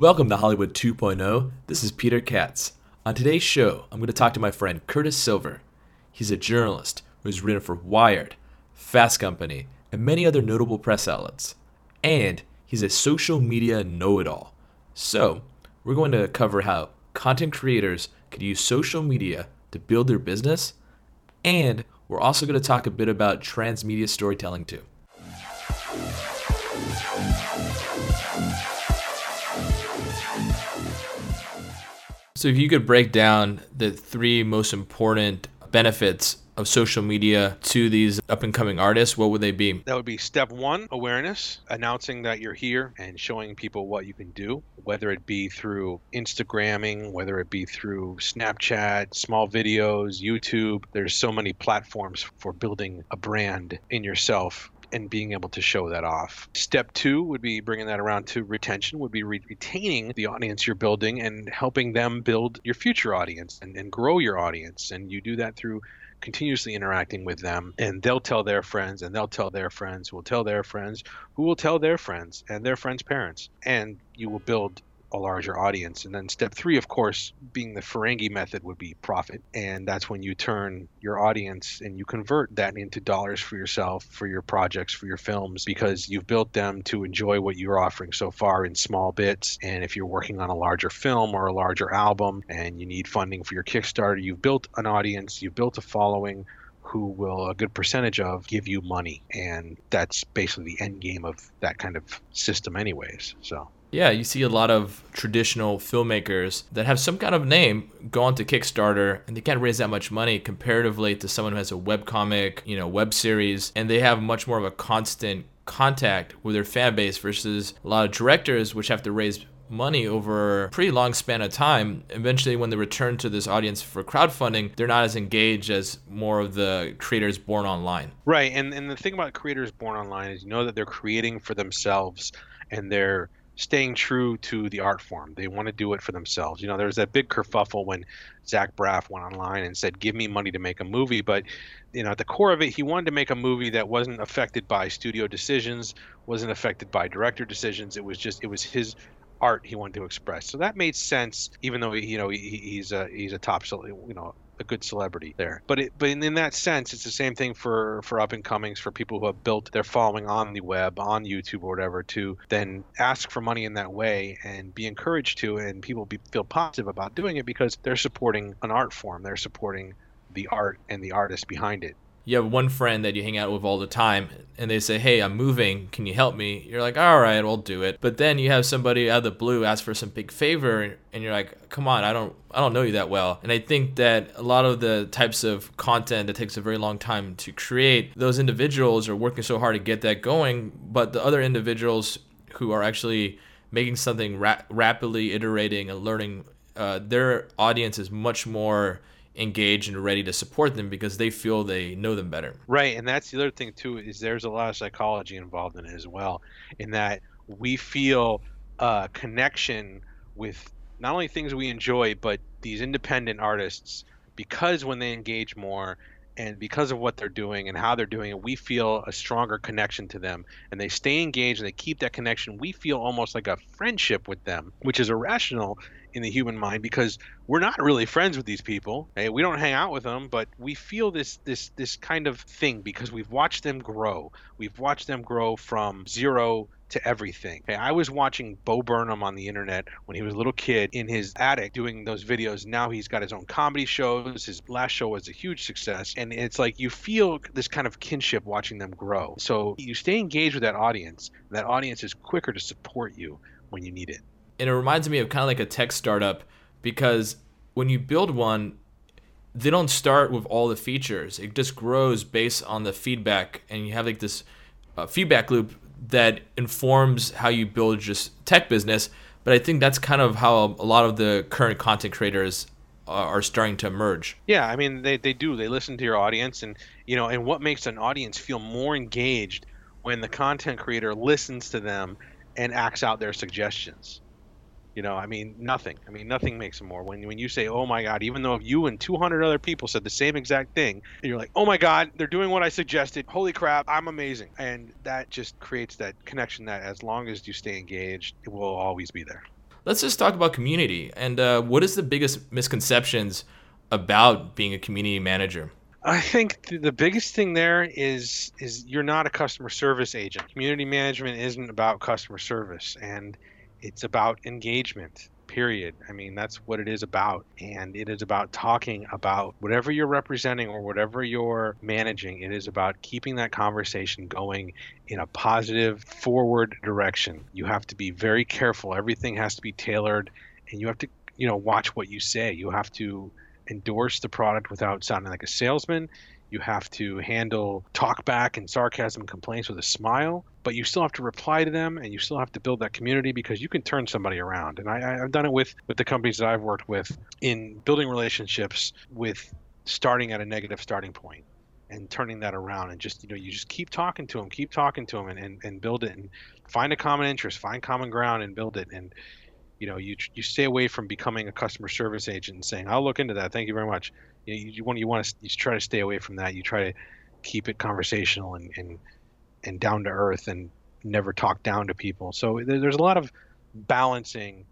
Welcome to Hollywood 2.0. This is Peter Katz. On today's show, I'm going to talk to my friend Curtis Silver. He's a journalist who has written for Wired, Fast Company, and many other notable press outlets. And he's a social media know it all. So, we're going to cover how content creators could use social media to build their business, and we're also going to talk a bit about transmedia storytelling too. So, if you could break down the three most important benefits of social media to these up and coming artists, what would they be? That would be step one awareness, announcing that you're here and showing people what you can do, whether it be through Instagramming, whether it be through Snapchat, small videos, YouTube. There's so many platforms for building a brand in yourself and being able to show that off. Step two would be bringing that around to retention, would be re- retaining the audience you're building and helping them build your future audience and, and grow your audience. And you do that through continuously interacting with them and they'll tell their friends and they'll tell their friends who will tell their friends who will tell their friends and their friends parents and you will build a larger audience. And then step three, of course, being the Ferengi method would be profit. And that's when you turn your audience and you convert that into dollars for yourself, for your projects, for your films, because you've built them to enjoy what you're offering so far in small bits. And if you're working on a larger film or a larger album and you need funding for your Kickstarter, you've built an audience, you've built a following who will a good percentage of give you money and that's basically the end game of that kind of system anyways so yeah, you see a lot of traditional filmmakers that have some kind of name go onto Kickstarter and they can't raise that much money comparatively to someone who has a webcomic, you know, web series, and they have much more of a constant contact with their fan base versus a lot of directors which have to raise money over a pretty long span of time. Eventually, when they return to this audience for crowdfunding, they're not as engaged as more of the creators born online. Right. And, and the thing about creators born online is you know that they're creating for themselves and they're staying true to the art form. They want to do it for themselves. You know, there was that big kerfuffle when Zach Braff went online and said, "Give me money to make a movie," but you know, at the core of it, he wanted to make a movie that wasn't affected by studio decisions, wasn't affected by director decisions. It was just it was his art he wanted to express. So that made sense, even though you know he, he's a he's a top you know a good celebrity there. But it, but in, in that sense, it's the same thing for for up and comings for people who have built their following on the web, on YouTube or whatever, to then ask for money in that way and be encouraged to, and people be, feel positive about doing it because they're supporting an art form, they're supporting the art and the artist behind it you have one friend that you hang out with all the time and they say, Hey, I'm moving. Can you help me? You're like, All right, I'll do it. But then you have somebody out of the blue ask for some big favor and you're like, Come on, I don't I don't know you that well. And I think that a lot of the types of content that takes a very long time to create, those individuals are working so hard to get that going, but the other individuals who are actually making something ra- rapidly iterating and learning, uh, their audience is much more engaged and ready to support them because they feel they know them better. Right, and that's the other thing too is there's a lot of psychology involved in it as well, in that we feel a connection with not only things we enjoy but these independent artists because when they engage more and because of what they're doing and how they're doing it we feel a stronger connection to them and they stay engaged and they keep that connection we feel almost like a friendship with them which is irrational in the human mind because we're not really friends with these people. Okay? We don't hang out with them, but we feel this this this kind of thing because we've watched them grow. We've watched them grow from zero to everything. Okay, I was watching Bo Burnham on the internet when he was a little kid in his attic doing those videos. Now he's got his own comedy shows. His last show was a huge success. And it's like you feel this kind of kinship watching them grow. So you stay engaged with that audience. That audience is quicker to support you when you need it and it reminds me of kind of like a tech startup because when you build one they don't start with all the features it just grows based on the feedback and you have like this uh, feedback loop that informs how you build just tech business but i think that's kind of how a lot of the current content creators are starting to emerge. Yeah i mean they, they do. They listen to your audience and you know and what makes an audience feel more engaged when the content creator listens to them and acts out their suggestions you know, I mean, nothing. I mean, nothing makes them more. When when you say, "Oh my God," even though you and 200 other people said the same exact thing, and you're like, "Oh my God, they're doing what I suggested. Holy crap, I'm amazing!" And that just creates that connection that, as long as you stay engaged, it will always be there. let's just talk about community. And uh, what is the biggest misconceptions about being a community manager? I think the biggest thing there is is you're not a customer service agent. Community management isn't about customer service and it's about engagement. Period. I mean, that's what it is about. And it is about talking about whatever you're representing or whatever you're managing. It is about keeping that conversation going in a positive, forward direction. You have to be very careful. Everything has to be tailored and you have to, you know, watch what you say. You have to endorse the product without sounding like a salesman. You have to handle talkback and sarcasm complaints with a smile, but you still have to reply to them and you still have to build that community because you can turn somebody around. And I, have done it with, with the companies that I've worked with in building relationships with starting at a negative starting point and turning that around and just you know you just keep talking to them keep talking to them and, and, and build it and find a common interest find common ground and build it and you know you you stay away from becoming a customer service agent and saying I'll look into that. Thank you very much. You, you, you want you want to you try to stay away from that. You try to keep it conversational and and, and down to earth and never talk down to people. So there's a lot of balancing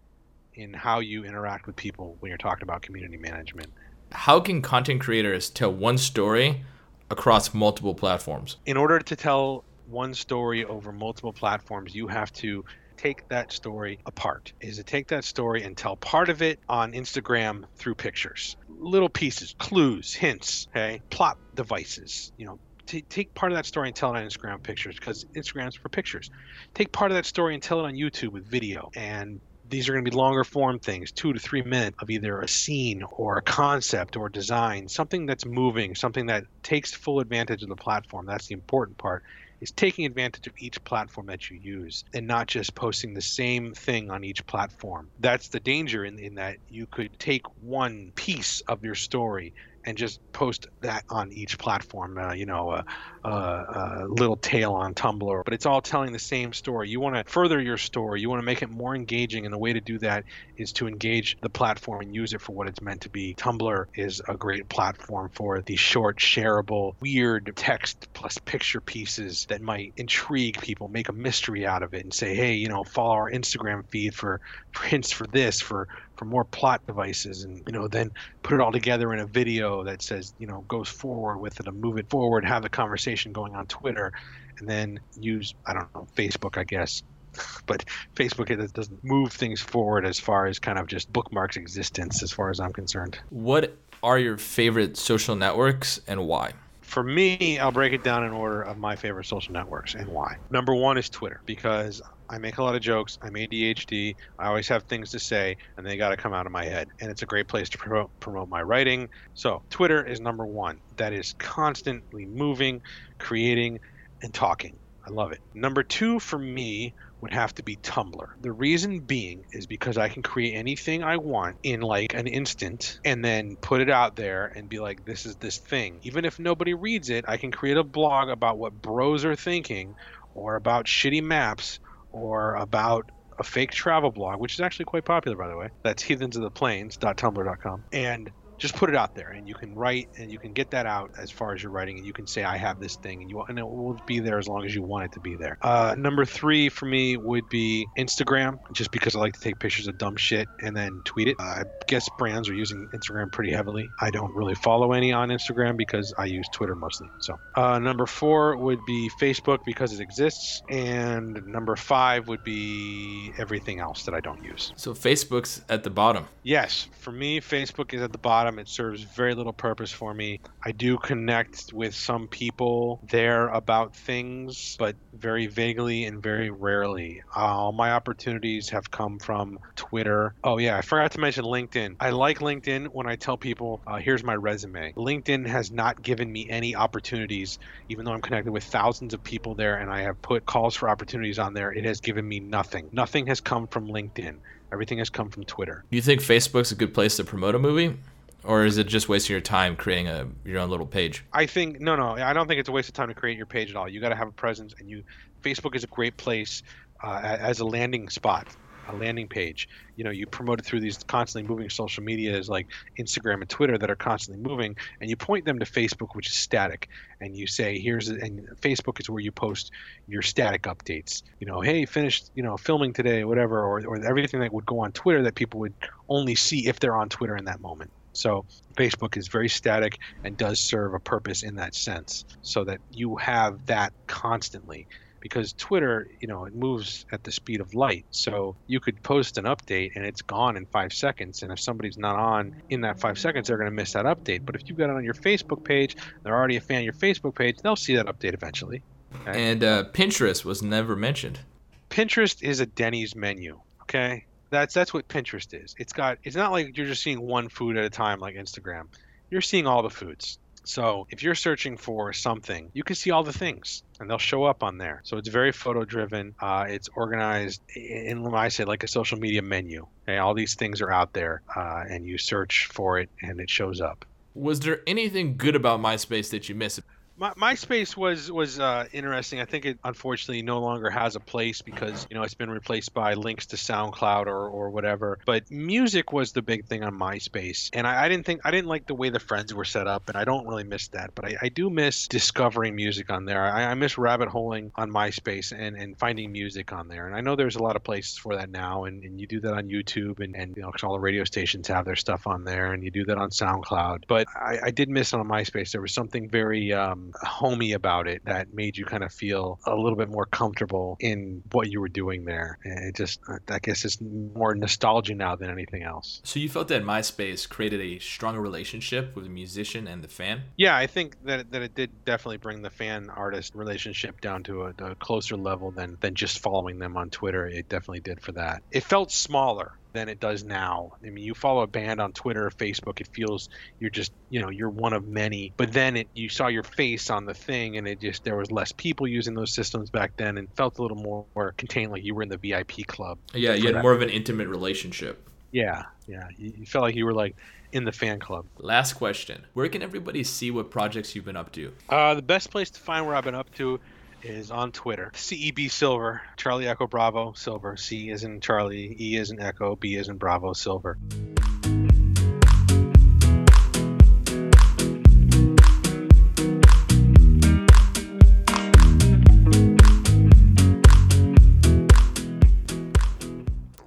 in how you interact with people when you're talking about community management. How can content creators tell one story across multiple platforms? In order to tell one story over multiple platforms, you have to take that story apart is to take that story and tell part of it on Instagram through pictures, little pieces, clues, hints, okay, plot devices, you know, t- take part of that story and tell it on Instagram pictures because Instagram's for pictures. Take part of that story and tell it on YouTube with video. And these are going to be longer form things, two to three minutes of either a scene or a concept or design, something that's moving, something that takes full advantage of the platform. That's the important part is taking advantage of each platform that you use and not just posting the same thing on each platform. That's the danger in, in that you could take one piece of your story and just post that on each platform. Uh, you know, a, a, a, little tale on Tumblr, but it's all telling the same story. You want to further your story. You want to make it more engaging, and the way to do that is to engage the platform and use it for what it's meant to be. Tumblr is a great platform for these short, shareable, weird text plus picture pieces that might intrigue people, make a mystery out of it, and say, hey, you know, follow our Instagram feed for, hints for this, for for more plot devices and you know then put it all together in a video that says you know goes forward with it and move it forward have the conversation going on twitter and then use i don't know facebook i guess. But facebook it doesn't move things forward as far as kind of just bookmarks existence as far as i'm concerned. What are your favorite social networks and why? For me, I'll break it down in order of my favorite social networks and why. Number one is Twitter because I make a lot of jokes. I'm ADHD. I always have things to say, and they got to come out of my head. And it's a great place to promote, promote my writing. So, Twitter is number one. That is constantly moving, creating, and talking. I love it. Number two for me would have to be Tumblr. The reason being is because I can create anything I want in like an instant and then put it out there and be like, this is this thing. Even if nobody reads it, I can create a blog about what bros are thinking or about shitty maps or about a fake travel blog, which is actually quite popular, by the way. That's heathensoftheplains.tumblr.com. And just put it out there and you can write and you can get that out as far as you're writing and you can say i have this thing and you and it will be there as long as you want it to be there. Uh, number three for me would be instagram just because i like to take pictures of dumb shit and then tweet it. Uh, i guess brands are using instagram pretty heavily. I don't really follow any on instagram because i use twitter mostly so. Uh, number four would be facebook because it exists and number five would be everything else that i don't use. So facebook's at the bottom. Yes. For me facebook is at the bottom It serves very little purpose for me. I do connect with some people there about things, but very vaguely and very rarely. All my opportunities have come from Twitter. Oh, yeah, I forgot to mention LinkedIn. I like LinkedIn when I tell people, uh, here's my resume. LinkedIn has not given me any opportunities, even though I'm connected with thousands of people there and I have put calls for opportunities on there. It has given me nothing. Nothing has come from LinkedIn. Everything has come from Twitter. Do you think Facebook's a good place to promote a movie? Or is it just wasting your time creating a your own little page? I think no, no. I don't think it's a waste of time to create your page at all. You got to have a presence, and you Facebook is a great place uh, as a landing spot a landing page. You know, you promote it through these constantly moving social medias like Instagram and Twitter that are constantly moving, and you point them to Facebook, which is static, and you say, "Here's," and Facebook is where you post your static updates. You know, hey, finished, you know, filming today, whatever, or or everything that would go on Twitter that people would only see if they're on Twitter in that moment. So Facebook is very static and does serve a purpose in that sense, so that you have that constantly. Because Twitter, you know, it moves at the speed of light. So you could post an update and it's gone in five seconds. And if somebody's not on in that five seconds, they're going to miss that update. But if you've got it on your Facebook page, they're already a fan of your Facebook page, they'll see that update eventually. Okay? And uh, Pinterest was never mentioned. Pinterest is a Denny's menu. Okay, that's that's what Pinterest is. It's got it's not like you're just seeing one food at a time like Instagram. You're seeing all the foods. So if you're searching for something, you can see all the things and they'll show up on there. So it's very photo driven. Uh, it's organized in, in I say like a social media menu. Okay, all these things are out there, uh, and you search for it and it shows up. Was there anything good about MySpace that you missed? My, MySpace was was uh, interesting. I think it unfortunately no longer has a place because you know it's been replaced by links to SoundCloud or, or whatever. But music was the big thing on MySpace, and I, I didn't think I didn't like the way the friends were set up, and I don't really miss that. But I, I do miss discovering music on there. I, I miss rabbit holing on MySpace and, and finding music on there. And I know there's a lot of places for that now, and, and you do that on YouTube, and, and you know all the radio stations have their stuff on there, and you do that on SoundCloud. But I, I did miss on MySpace. There was something very um, homey about it that made you kind of feel a little bit more comfortable in what you were doing there. And it just, uh, I guess, it's more nostalgia now than anything else. So you felt that MySpace created a stronger relationship with the musician and the fan? Yeah, I think that that it did definitely bring the fan artist relationship down to a, a closer level than than just following them on Twitter. It definitely did for that. It felt smaller than it does now. I mean, you follow a band on Twitter or Facebook, it feels you're just, you know, you're one of many. But then it, you saw your face on the thing, and it just there was less people using those systems back then, and felt a little more, more contained, like you were in the VIP club. Yeah, you had that. more of an intimate relationship. Yeah, yeah, you, you felt like you were like in the fan club. Last question: Where can everybody see what projects you've been up to? Uh, the best place to find where I've been up to is on Twitter. CEB Silver, Charlie Echo Bravo Silver. C is in Charlie, E is in Echo, B is in Bravo Silver.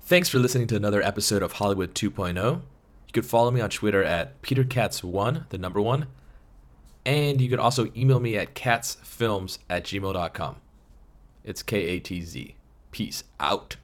Thanks for listening to another episode of Hollywood 2.0. You could follow me on Twitter at PeterKatz1, the number one, and you can also email me at katzfilms at gmail.com. It's K A T Z. Peace out.